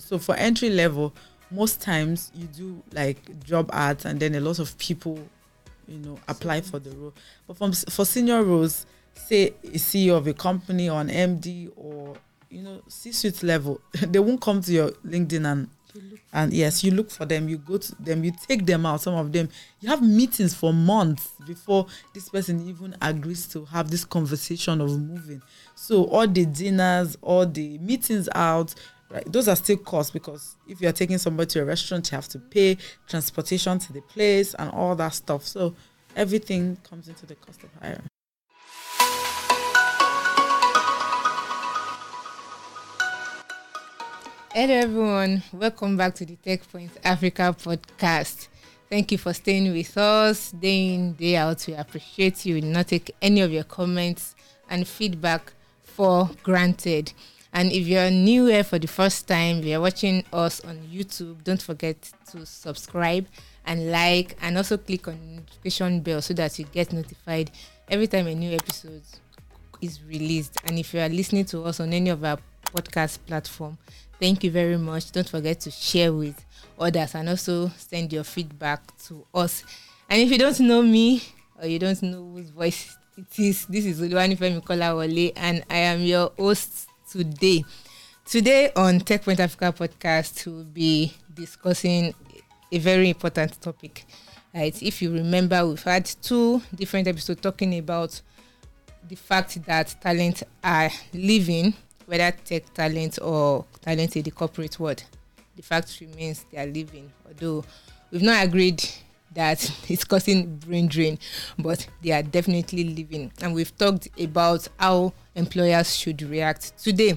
So for entry level, most times you do like job ads and then a lot of people, you know, apply for the role. But from for senior roles, say a CEO of a company or an MD or you know C-suite level, they won't come to your LinkedIn and and yes, you look for them, you go to them, you take them out. Some of them, you have meetings for months before this person even agrees to have this conversation of moving. So all the dinners, all the meetings out, right? Those are still costs because if you're taking somebody to a restaurant, you have to pay transportation to the place and all that stuff. So everything comes into the cost of hiring. Hello, everyone. Welcome back to the Tech Point Africa podcast. Thank you for staying with us day in, day out. We appreciate you. We not take any of your comments and feedback for granted. And if you're new here for the first time, you're watching us on YouTube, don't forget to subscribe and like and also click on notification bell so that you get notified every time a new episode is released. And if you are listening to us on any of our podcast platform, Thank you very much. Don't forget to share with others and also send your feedback to us. And if you don't know me or you don't know whose voice it is, this is Oluwanifemi Kolawole and I am your host today. Today on Tech Point Africa podcast, we'll be discussing a very important topic. Right? If you remember, we've had two different episodes talking about the fact that talent are leaving whether tech talent or talent in the corporate world. The fact remains they are leaving, although we've not agreed that it's causing brain drain, but they are definitely leaving. And we've talked about how employers should react. Today,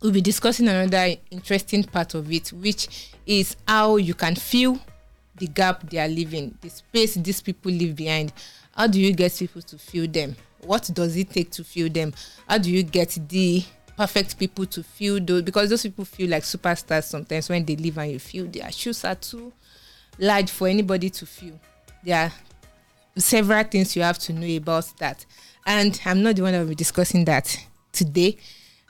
we'll be discussing another interesting part of it, which is how you can fill the gap they are leaving, the space these people leave behind. How do you get people to fill them? What does it take to fill them? How do you get the perfect people to feel those because those people feel like superstars sometimes when they leave and you feel their shoes are too large for anybody to feel. There are several things you have to know about that. And I'm not the one that will be discussing that today.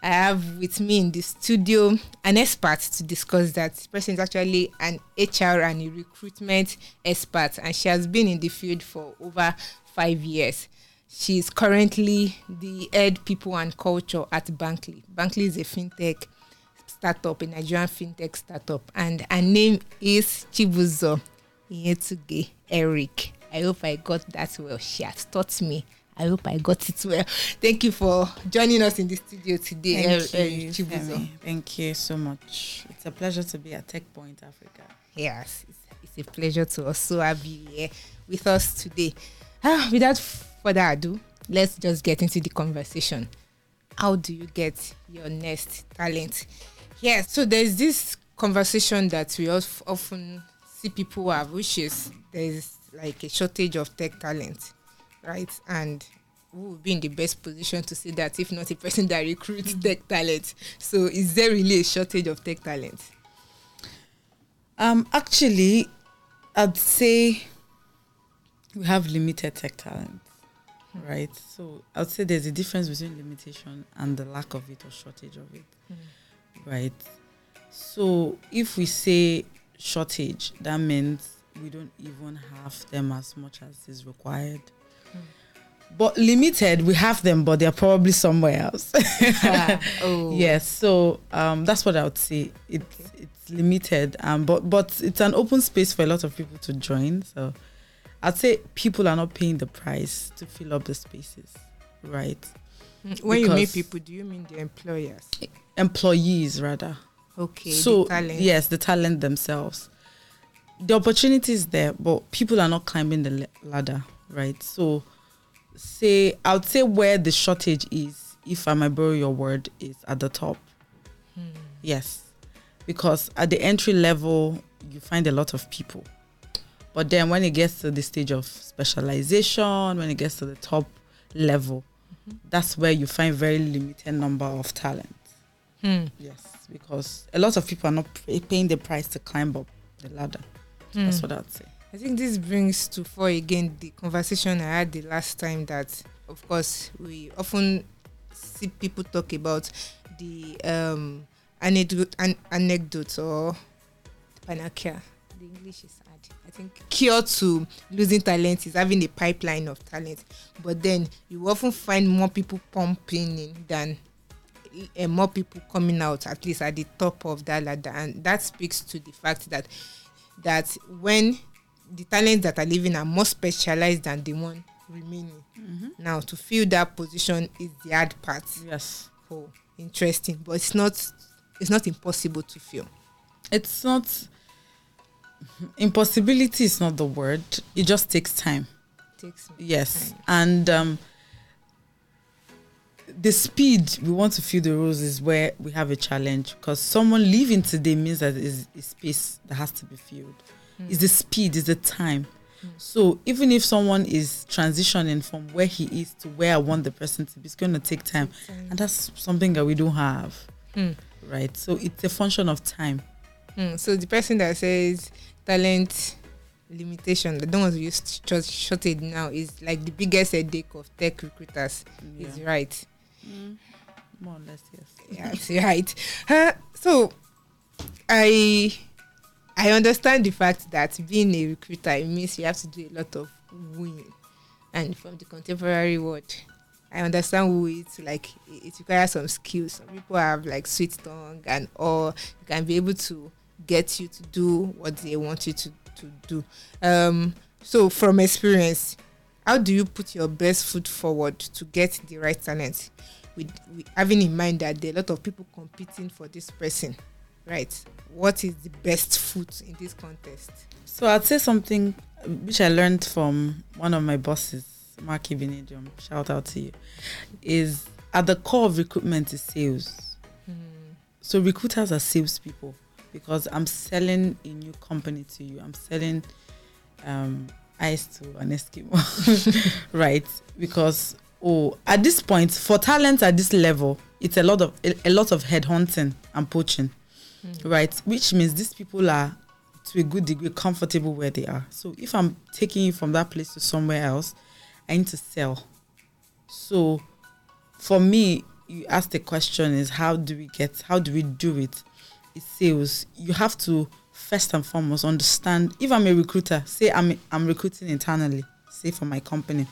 I have with me in the studio an expert to discuss that. This person is actually an HR and a recruitment expert, and she has been in the field for over five years. She is currently the head people and culture at Bankly. Bankly is a fintech startup, a Nigerian fintech startup, and her name is Chibuzo Iyetuge Eric. I hope I got that well. She has taught me. I hope I got it well. Thank you for joining us in the studio today, Thank you, Chibuzo. Thank you so much. It's a pleasure to be at Tech Point Africa. Yes, it's, it's a pleasure to also have you here with us today. Ah, without further ado, let's just get into the conversation. How do you get your next talent? Yes, so there's this conversation that we often see people have, which is there's like a shortage of tech talent, right? And who will be in the best position to see that if not a person that recruits tech talent? So is there really a shortage of tech talent? Um, actually, I'd say we have limited tech talent right? So I would say there's a difference between limitation and the lack of it or shortage of it, mm. right? So if we say shortage, that means we don't even have them as much as is required. Mm. But limited, we have them, but they're probably somewhere else. oh. Yes, so um, that's what I would say. It's okay. it's limited, um, but but it's an open space for a lot of people to join. So I'd say people are not paying the price to fill up the spaces, right? Mm, when because you mean people, do you mean the employers? Employees, rather. Okay. So the yes, the talent themselves. The opportunity is there, but people are not climbing the ladder, right? So, say I would say where the shortage is, if I might borrow your word, is at the top. Hmm. Yes, because at the entry level, you find a lot of people but then when it gets to the stage of specialization, when it gets to the top level, mm-hmm. that's where you find very limited number of talent. Hmm. Yes, because a lot of people are not paying the price to climb up the ladder. Hmm. That's what I'd say. I think this brings to fore again the conversation I had the last time that, of course, we often see people talk about the um, anecdote, an anecdote or panacea. The English is hard. I think cure to losing talent is having a pipeline of talent, but then you often find more people pumping in than uh, more people coming out at least at the top of that ladder and that speaks to the fact that that when the talents that are living are more specialized than the one remaining. Mm-hmm. now to fill that position is the hard part. Yes. Oh interesting. But it's not it's not impossible to fill. It's not impossibility is not the word. It just takes time. It takes yes. Time. and um the speed we want to fill the roles is where we have a challenge. Because someone leaving today means that is a space that has to be filled. Mm. Is the speed, is the time. Mm. So even if someone is transitioning from where he is to where I want the person to be, it's going to take time, time. and that's something that we don't have, mm. right? So it's a function of time. Hmm. So the person that says talent limitation, the one who use it now is like the biggest headache of tech recruiters. Yeah. Is right. Mm, more or less, yes. Yes, right. Uh, so, I I understand the fact that being a recruiter it means you have to do a lot of wooing, and from the contemporary world, I understand who it's like it requires some skills. Some people have like sweet tongue and or you can be able to get you to do what they want you to to do. Um, so from experience, how do you put your best foot forward to get the right talent? with, with having in mind that there are a lot of people competing for this person, right? What is the best foot in this contest? So I'd say something which I learned from one of my bosses, Mark Ibinedium, shout out to you, is at the core of recruitment is sales. Hmm. So recruiters are salespeople because I'm selling a new company to you. I'm selling um, ice to an Eskimo, right? Because oh at this point for talent at this level it's a lot of a, a lot of headhunting and poaching mm. right which means these people are to a good degree comfortable where they are so if i'm taking you from that place to somewhere else i need to sell so for me you ask the question is how do we get how do we do it it sales you have to first and foremost understand if i'm a recruiter say i'm i'm recruiting internally say for my company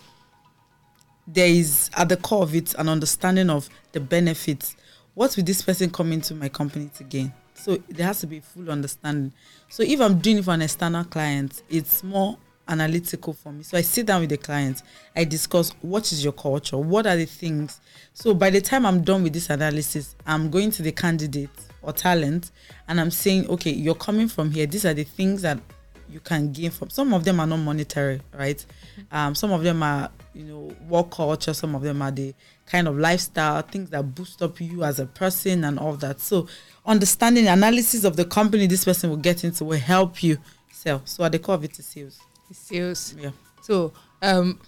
there is at the core of it an understanding of the benefits. What will this person come into my company to gain? So there has to be full understanding. So if I'm doing it for an external client, it's more analytical for me. So I sit down with the client, I discuss what is your culture, what are the things. So by the time I'm done with this analysis, I'm going to the candidate or talent and I'm saying, okay, you're coming from here. These are the things that you can gain from. Some of them are not monetary, right? Um, some of them are you know work culture some of them are the kind of lifestyle things that boost up you as a person and all that so understanding analysis of the company this person will get into will help you sell so at the core of it is sales sales yeah so um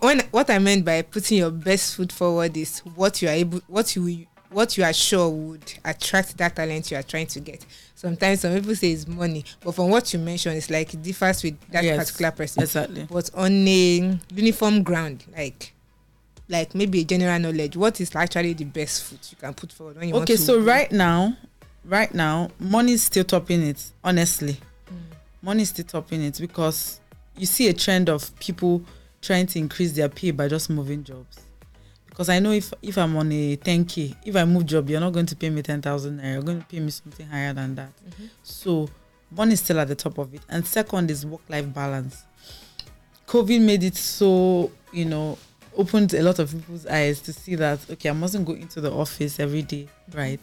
when what i meant by putting your best foot forward is what you are able what you what you are sure would attract that talent you are trying to get. Sometimes some people say it's money, but from what you mentioned, it's like it differs with that yes, particular person. Exactly. But on a uniform ground, like like maybe a general knowledge, what is actually the best foot you can put forward when you okay, so right now, right now, money is still topping it, honestly. Mm. Money is still topping it because you see a trend of people trying to increase their pay by just moving jobs because I know if if I'm on a 10k, if I move job, you're not going to pay me 10,000 naira. You're going to pay me something higher than that. Mm-hmm. So one is still at the top of it, and second is work-life balance. COVID made it so you know opened a lot of people's eyes to see that okay, I mustn't go into the office every day, right?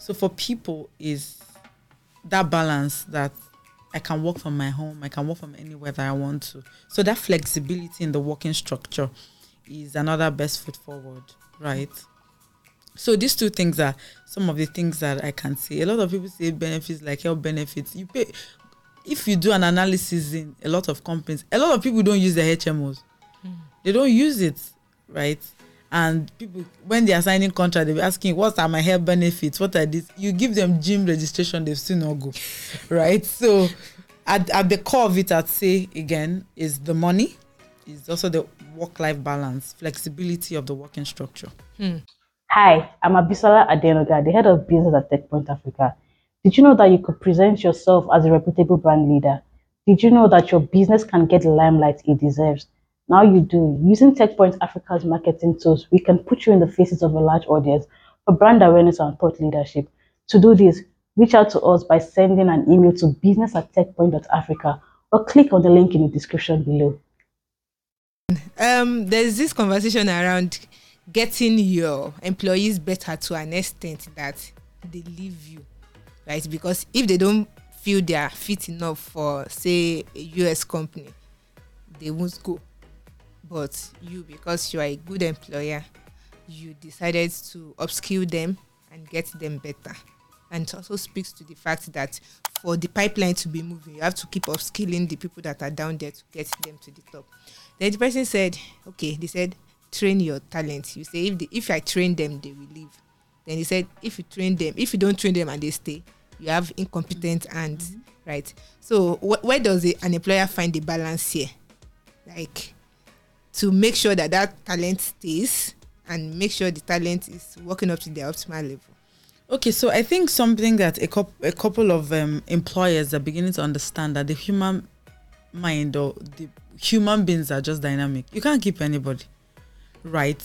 So for people is that balance that I can work from my home, I can work from anywhere that I want to. So that flexibility in the working structure is another best foot forward, right? So these two things are some of the things that I can see. A lot of people say benefits like health benefits. You pay if you do an analysis in a lot of companies, a lot of people don't use the HMOs. Mm. They don't use it, right? And people when they are signing contract, they be asking, What are my health benefits? What are these? You give them gym registration, they still not go. right? So at, at the core of it, I'd say again, is the money, is also the work life balance, flexibility of the working structure. Hmm. Hi, I'm Abisola Adenoga, the head of business at TechPoint Africa. Did you know that you could present yourself as a reputable brand leader? Did you know that your business can get the limelight it deserves? Now you do. Using TechPoint Africa's marketing tools, we can put you in the faces of a large audience for brand awareness and thought leadership. To do this, reach out to us by sending an email to business at techpoint.africa or click on the link in the description below. Um, there's this conversation around getting your employees better to an extent that they leave you, right? Because if they don't feel they are fit enough for, say, a US company, they won't go. But you, because you are a good employer, you decided to upskill them and get them better. And it also speaks to the fact that for the pipeline to be moving, you have to keep upskilling the people that are down there to get them to the top. Then the person said, okay, they said, train your talent. You say if the, if I train them, they will leave. Then he said, if you train them, if you don't train them and they stay, you have incompetent hands, mm-hmm. right? So wh- where does the, an employer find the balance here? Like to make sure that that talent stays and make sure the talent is working up to their optimal level. Okay, so I think something that a, couple a couple of um, employers are beginning to understand that the human mind or the human beings are just dynamic. You can't keep anybody, right?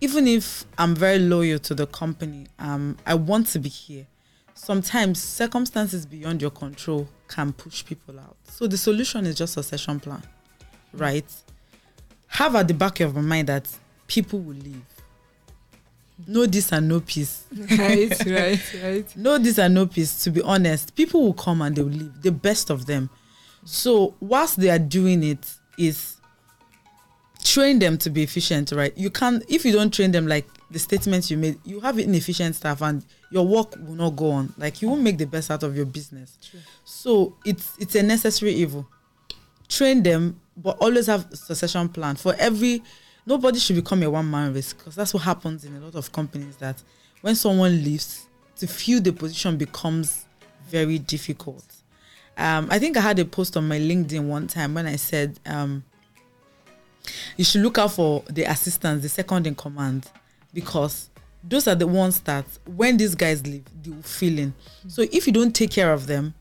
Even if I'm very loyal to the company, um, I want to be here. Sometimes circumstances beyond your control can push people out. So the solution is just a succession plan, right? Have at the back of your mind that people will leave no this and no peace. right, right, right. No this and no peace. To be honest, people will come and they will leave. The best of them. So whilst they are doing it, is train them to be efficient. Right? You can't if you don't train them like the statements you made. You have inefficient staff and your work will not go on. Like you won't make the best out of your business. True. So it's it's a necessary evil. Train them, but always have succession plan for every nobody should become a one man risk because that's what happens in a lot of companies that when someone leaves, to fill the position becomes very difficult. Um, I think I had a post on my LinkedIn one time when I said um, you should look out for the assistants, the second in command, because those are the ones that when these guys leave, they will fill in. Mm-hmm. So if you don't take care of them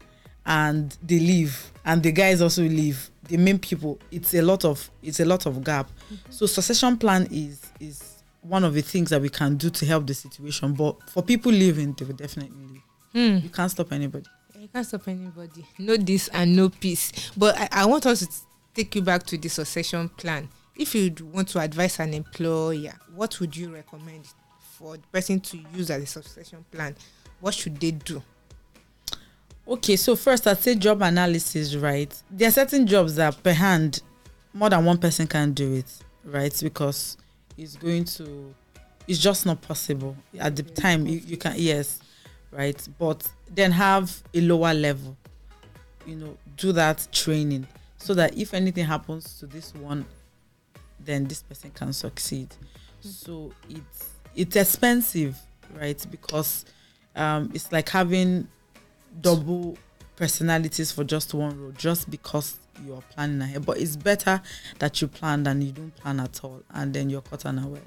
and they leave and the guys also leave, the main people, it's a lot of it's a lot of gap. Mm-hmm. So succession plan is is one of the things that we can do to help the situation. But for people leaving, they will definitely leave. Mm. You can't stop anybody. You can't stop anybody. No this and no peace. But I, I want us to take you back to the succession plan. If you want to advise an employer, what would you recommend for the person to use as a succession plan? What should they do? Okay, so first I'd say job analysis, right? There are certain jobs that per hand more than one person can do it, right? Because it's going to it's just not possible. At the time you, you can yes, right? But then have a lower level. You know, do that training so that if anything happens to this one, then this person can succeed. Mm-hmm. So it's it's expensive, right? Because um, it's like having double personalities for just one role just because you're planning ahead. But it's better that you plan than you don't plan at all and then you're caught unawares.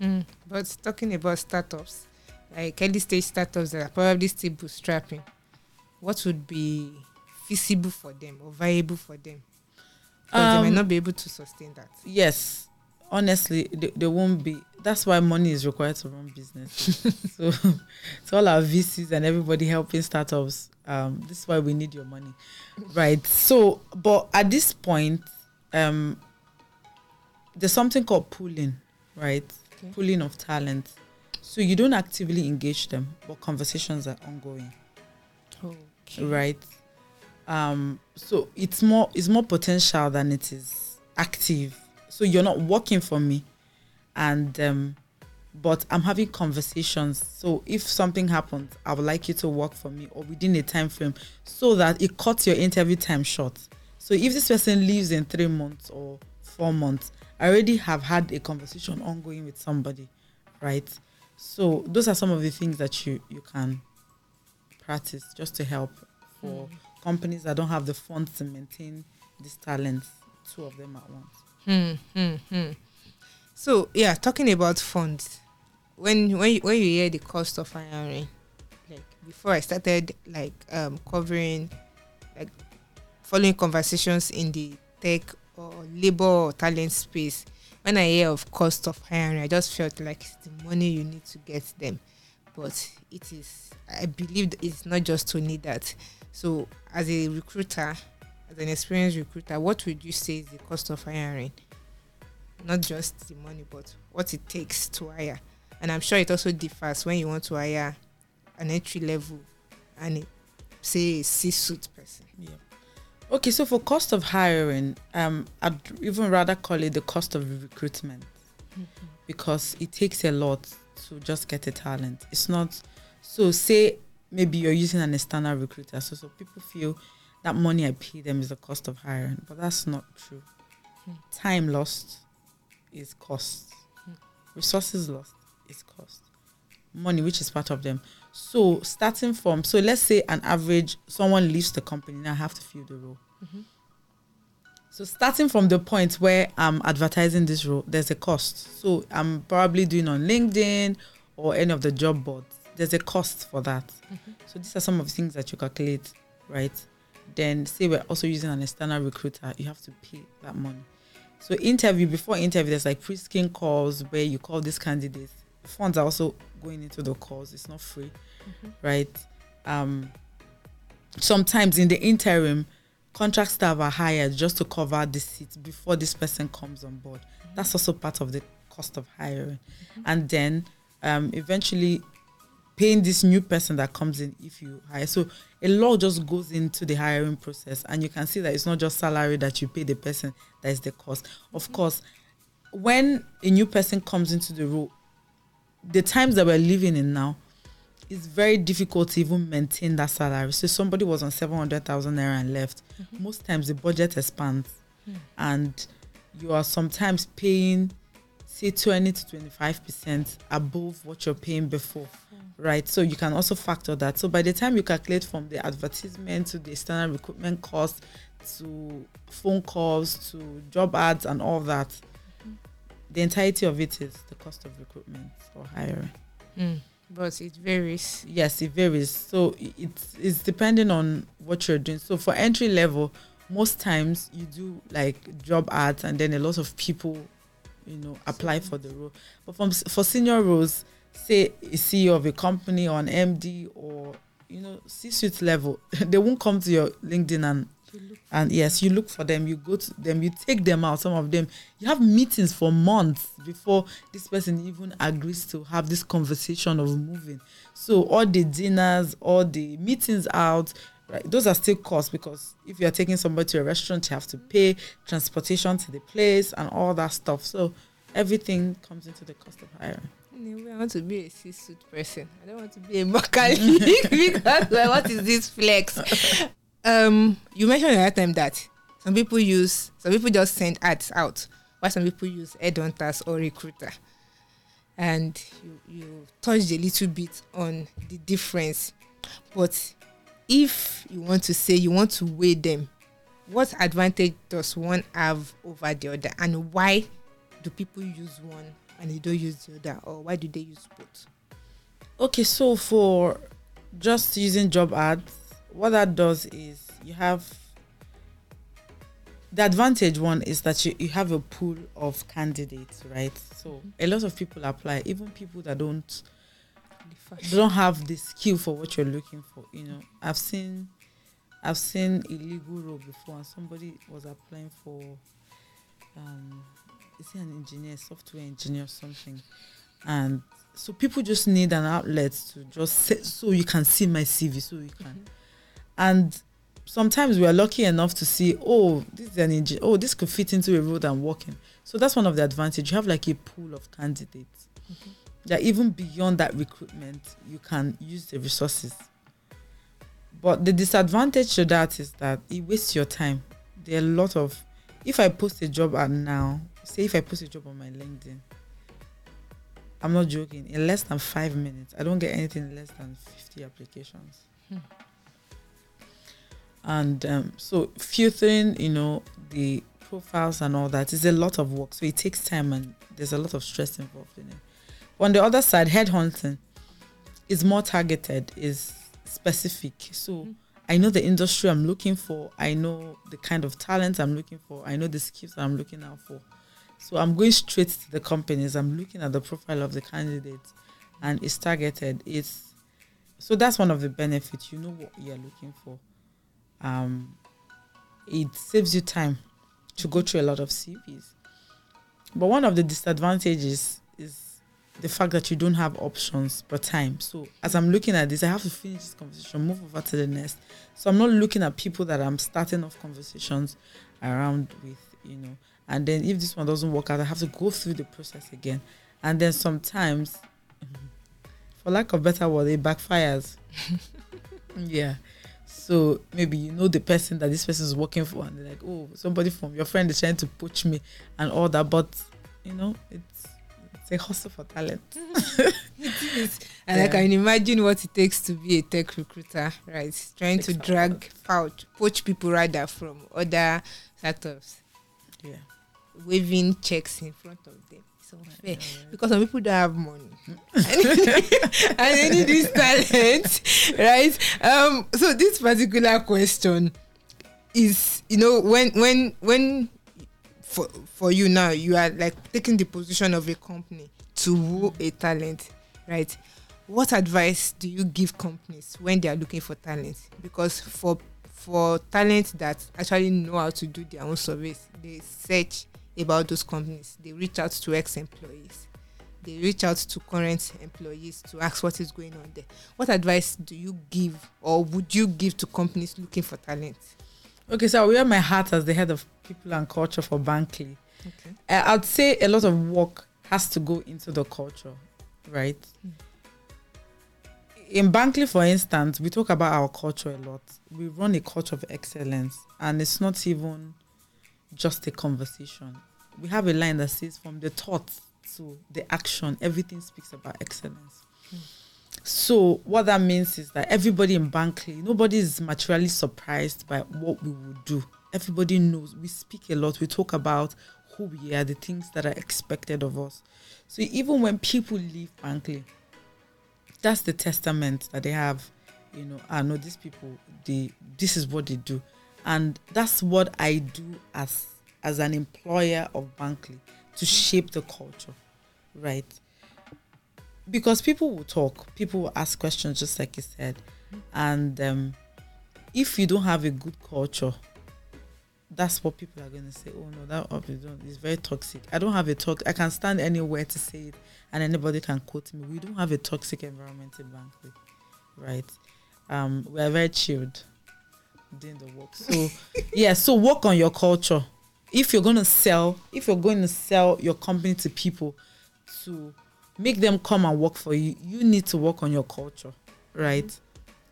Mm. But talking about startups, like early stage startups that are probably still bootstrapping, what would be feasible for them or viable for them? Because um, they might um, not be able to sustain that. Yes. Honestly, they, they won't be. That's why money is required to run business. so, so all our VCs and everybody helping startups, um, this is why we need your money, right? So, but at this point, um, there's something called pooling, right? Okay. Pooling of talent. So you don't actively engage them, but conversations are ongoing. Okay. Right. Um, so it's more it's more potential than it is active. So you're not working for me, and um, but I'm having conversations. So if something happens, I would like you to work for me or within a time frame, so that it cuts your interview time short. So if this person leaves in three months or four months, I already have had a conversation ongoing with somebody, right? So those are some of the things that you you can practice just to help for mm. companies that don't have the funds to maintain these talents, two of them at once. Hmm, hmm, hmm. So yeah, talking about funds, when when you, when you hear the cost of hiring, like before I started like um covering like following conversations in the tech or labor or talent space, when I hear of cost of hiring, I just felt like it's the money you need to get them. But it is I believe it's not just only that. So as a recruiter, as an experienced recruiter, what would you say is the cost of hiring? Not just the money, but what it takes to hire. And I'm sure it also differs when you want to hire an entry level and a, say a C-suite person. Yeah. Okay, so for cost of hiring, um, I'd even rather call it the cost of recruitment because it takes a lot to just get a talent. It's not so say maybe you're using an external recruiter, so so people feel that money I pay them is the cost of hiring, but that's not true. Hmm. Time lost is cost. Hmm. Resources lost is cost. Money, which is part of them. So starting from so let's say an average someone leaves the company now I have to fill the role. Mhm. So starting from the point where I'm advertising this role, there's a cost. So I'm probably doing on LinkedIn or any of the job boards. There's a cost for that. So these are some of the things that you calculate, right? Then say we're also using an external recruiter, you have to pay that money. So interview before interview, there's like pre-screen calls where you call these candidates. Funds are also going into the calls. It's not free, right? Um, sometimes in the interim, contract staff are hired just to cover the seats before this person comes on board. That's also part of the cost of hiring, and then um, eventually paying this new person that comes in if you hire. So a lot just goes into the hiring process, and you can see that it's not just salary that you pay the person that is the cost. Of course, when a new person comes into the role, the times that we're living in now, it's very difficult to even maintain that salary. So somebody was on seven hundred thousand naira and left. Mm-hmm. Most times the budget expands, hmm. and you are sometimes paying, say twenty to twenty five percent above what you're paying before, right? So you can also factor that. So by the time you calculate from the advertisement to the external recruitment cost to phone calls to job ads and all that, the entirety of it is the cost of recruitment or hiring. Mm. But it varies. Yes, it varies. So it's it's depending on what you're doing. So for entry level, most times you do like job ads, and then a lot of people, you know, apply for the role. But from for senior roles, say a CEO of a company or an MD or you know C-suite level, they won't come to your LinkedIn and and yes, you look for them, you go to them, you take them out. Some of them, you have meetings for months before this person even agrees to have this conversation of moving. So all the dinners, all the meetings out, right? Those are still costs because if you are taking somebody to a restaurant, you have to pay transportation to the place and all that stuff. So everything comes into the cost of hiring. Anyway, I want to be a C-suite person. I don't want to be a mechanic because well, what is this flex? Um, you mentioned the other time that some people use, some people just send ads out, while some people use headhunters or recruiter. And you, you touched a little bit on the difference. But if you want to say you want to weigh them, what advantage does one have over the other, and why do people use one and they don't use the other, or why do they use both? Okay, so for just using job ads, what that does is you have the advantage one is that you, you have a pool of candidates, right? So a lot of people apply, even people that don't don't have the skill for what you're looking for. You know, I've seen I've seen illegal legal role before and somebody was applying for um is he an engineer, software engineer or something. And so people just need an outlet to just say, so you can see my CV, so you can. Mm-hmm. And sometimes we are lucky enough to see, oh, this is an engineer, oh, this could fit into a road I'm working. So that's one of the advantage. You have like a pool of candidates. Mm-hmm. That even beyond that recruitment, you can use the resources. But the disadvantage to that is that it wastes your time. There are a lot of if I post a job ad now, say if I post a job on my LinkedIn, I'm not joking. In less than five minutes, I don't get anything less than 50 applications. Hmm. And um, so filtering, you know, the profiles and all that is a lot of work. So it takes time and there's a lot of stress involved in it. On the other side, headhunting is more targeted, is specific. So I know the industry I'm looking for. I know the kind of talent I'm looking for. I know the skills I'm looking out for. So I'm going straight to the companies. I'm looking at the profile of the candidates, and it's targeted. It's so that's one of the benefits. You know what you're looking for. Um, it saves you time to go through a lot of CVs. But one of the disadvantages is the fact that you don't have options but time. So as I'm looking at this, I have to finish this conversation, move over to the next. So I'm not looking at people that I'm starting off conversations around with, you know. And then if this one doesn't work out, I have to go through the process again. And then sometimes, for lack of better word, it backfires. yeah. So maybe you know the person that this person is working for, and they're like, oh, somebody from your friend is trying to poach me and all that. But you know, it's it's a hustle for talent. And I Yeah. can imagine what it takes to be a tech recruiter, right? Trying to drag out, poach people rather from other startups, yeah. waving checks in front of them. It's unfair because some people don't have money and they need this talent, right? Um, so this particular question is, you know, when when when for for you now you are like taking the position of a company to woo a talent, right? What advice do you give companies when they are looking for talent? Because for for talent that actually know how to do their own surveys, they search about those companies. They reach out to ex-employees. They reach out to current employees to ask what is going on there. What advice do you give or would you give to companies looking for talent? Okay, so I wear my hat as the head of people and culture for Bankly. Okay. Uh, I'd say a lot of work has to go into the culture, right? In Bankly, for instance, we talk about our culture a lot. We run a culture of excellence, and it's not even just a conversation. We have a line that says, from the thought to the action, everything speaks about excellence. So, what that means is that everybody in Bankly, nobody is materially surprised by what we will do. Everybody knows. We speak a lot. We talk about who we are, the things that are expected of us. So, even when people leave Bankly, that's the testament that they have. You know, ah, I know these people. They this is what they do, and that's what I do as as an employer of Bankly to shape the culture, right? Because people will talk, people will ask questions, just like you said, and um, if you don't have a good culture, that's what people are going to say. Oh no, that up is very toxic. I don't have a talk. I can stand anywhere to say it, and anybody can quote me. We don't have a toxic environment in Bankly, right? Um, we are very chilled doing the work. So yeah, so work on your culture. If you're going to sell, if you're going to sell your company to people, to make them come and work for you, you need to work on your culture, right?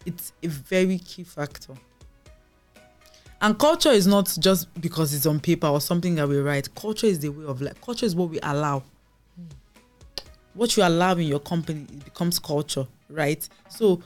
It's a very key factor. And culture is not just because it's on paper or something that we write. Culture is the way of life. Culture is what we allow. What you allow in your company it becomes culture, right? So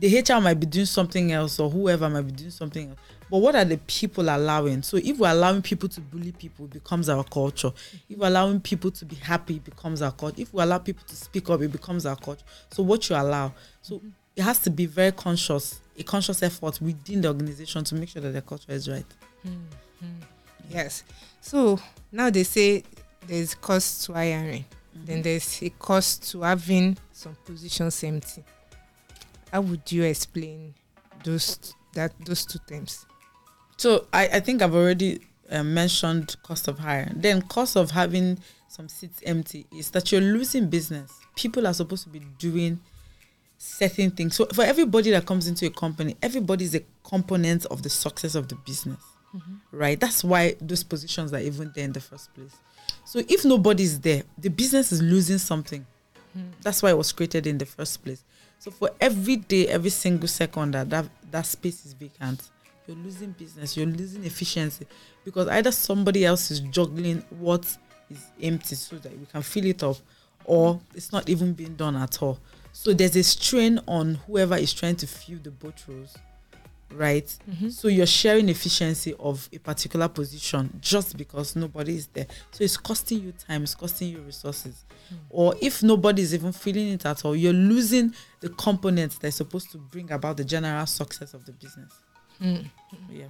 the HR might be doing something else or whoever might be doing something else. But what are the people allowing? So if we're allowing people to bully people, it becomes our culture. If we're allowing people to be happy, it becomes our culture. If we allow people to speak up, it becomes our culture. So what you allow. So mm-hmm. it has to be very conscious, a conscious effort within the organization to make sure that the culture is right. Mm-hmm. Yes. So now they say there's cost to hiring, mm-hmm. then there's a cost to having some positions empty. How would you explain those that those two terms? So I, I think I've already uh, mentioned cost of hire. Then cost of having some seats empty is that you're losing business. People are supposed to be doing certain things. So for everybody that comes into a company, everybody is a component of the success of the business, right? That's why those positions are even there in the first place. So if nobody's there, the business is losing something. That's why it was created in the first place. So for every day, every single second that that, that space is vacant, you're losing business, you're losing efficiency because either somebody else is juggling what is empty so that we can fill it up, or it's not even being done at all. So there's a strain on whoever is trying to fill the both roles. right? Mm-hmm. So you're sharing efficiency of a particular position just because nobody is there. So it's costing you time, it's costing you resources. Hmm. Or if nobody is even feeling it at all, you're losing the components that's supposed to bring about the general success of the business. Yeah.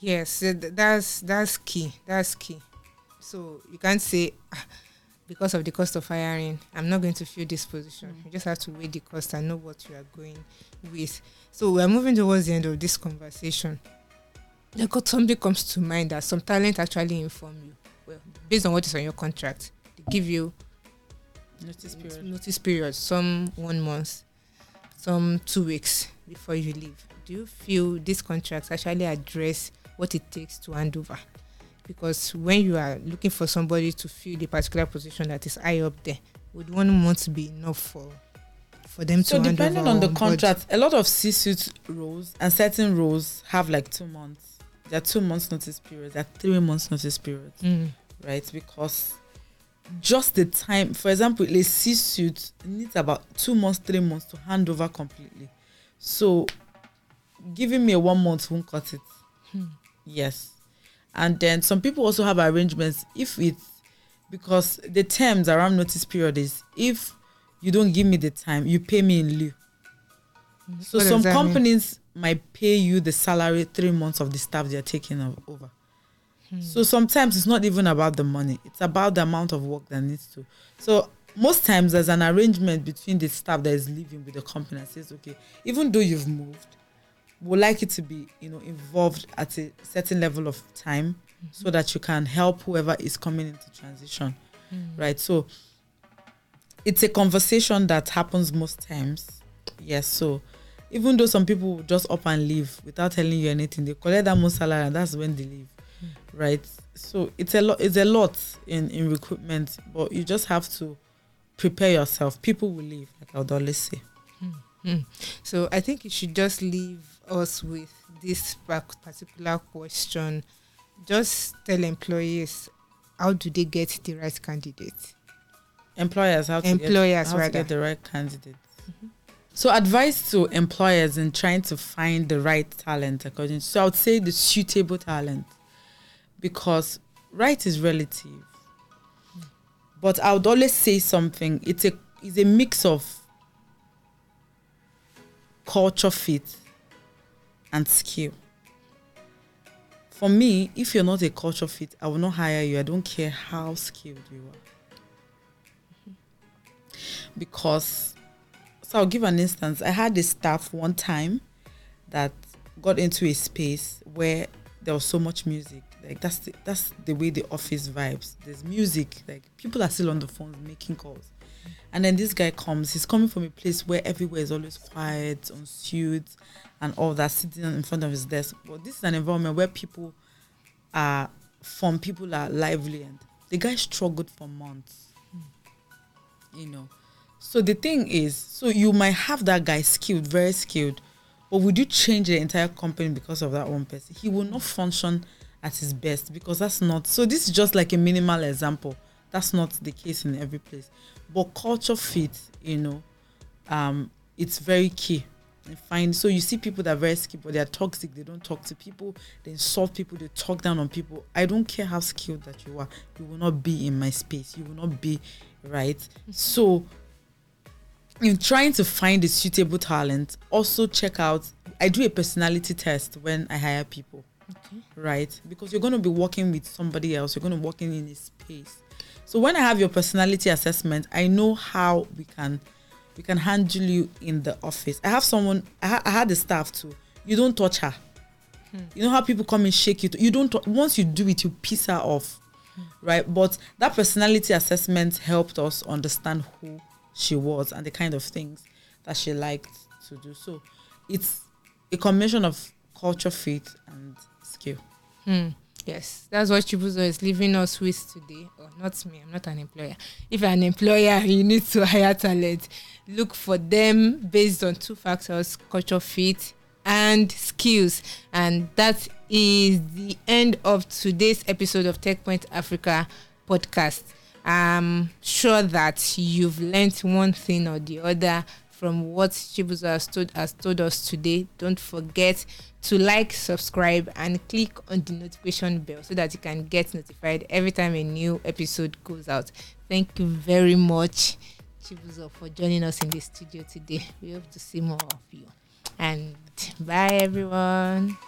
Yes, th- that's that's key. That's key. So you can't say "Ah, because of the cost of hiring, I'm not going to fill this position. You just have to weigh the cost and know what you are going with. So we're moving towards the end of this conversation. Got something comes to mind that some talent actually inform you. Well, based on what is on your contract, they give you Notice period. notice period, some one month, some two weeks before you leave. Do you feel these contracts actually address what it takes to hand over? Because when you are looking for somebody to fill the particular position that is high up there, would one month be enough for for them So to hand depending on the contract, a lot of C-suite roles and certain roles have like two months. There are two months notice periods. There are three months notice periods, Mm. right? Because just the time, for example, a C-suite needs about two months, three months to hand over completely. So giving me a one month won't cut it. Hmm. Yes. And then some people also have arrangements if it's because the terms around notice period is if you don't give me the time, you pay me in lieu. So What some that mean? companies might pay you the salary three months of the staff they're taking over. Hmm. So sometimes it's not even about the money; it's about the amount of work that needs to. So most times there's an arrangement between the staff that is living with the company that says, okay, even though you've moved, we'd like you to be, you know, involved at a certain level of time, mm-hmm. so that you can help whoever is coming into transition, mm. right? So it's a conversation that happens most times. Yes, so even though some people will just up and leave without telling you anything, they collect that most salary and that's when they leave. Mm. Right. So it's a lot it's a lot in, in recruitment, but you just have to prepare yourself. People will leave, like would always say. Mm. mm. So I think you should just leave us with this particular question. Just tell employees how do they get the right candidate? Employers how to Employers, get, how to get the right candidate. So advice to employers in trying to find the right talent according so I would say the suitable talent because right is relative. But I would always say something. It's a it's a mix of culture fit and skill. For me, if you're not a culture fit, I will not hire you. I don't care how skilled you are. Because so I'll give an instance. I had a staff one time that got into a space where there was so much music. Like that's the, that's the way the office vibes. There's music. Like people are still on the phones making calls. And then this guy comes. He's coming from a place where everywhere is always quiet, unsued, and all that, sitting in front of his desk. But this is an environment where people are fun, people are lively, and the guy struggled for months. You know. So the thing is, so you might have that guy skilled, very skilled, but would you change the entire company because of that one person? He will not function at his best because that's not. So this is just like a minimal example. That's not the case in every place. But culture fit, you know, um, it's very key. Find so you see people that are very skilled, but they are toxic. They don't talk to people. They insult people. They talk down on people. I don't care how skilled that you are. You will not be in my space. You will not be right. So in trying to find a suitable talent, also check out. I do a personality test when I hire people, right? Because you're going to be working with somebody else. You're going to be working in a space. So when I have your personality assessment, I know how we can we can handle you in the office. I have someone. I, ha- I had a staff too. You don't touch her. You know how people come and shake you. You don't. tou- once you do it, you piss her off, right? But that personality assessment helped us understand who she was and the kind of things that she liked to do. So it's a combination of culture fit and skill. Hmm. Yes, that's what Chibuzo is leaving us with today. Or not me, I'm not an employer. If you're an employer, you need to hire talent. Look for them based on two factors culture fit and skills. And that is the end of today's episode of TechPoint Africa podcast. I'm sure that you've learned one thing or the other from what Chibuzo has told, has told us today, don't forget to like, subscribe, and click on the notification bell so that you can get notified every time a new episode goes out. Thank you very much, Chibuzo, for joining us in the studio today. We hope to see more of you. And bye, everyone.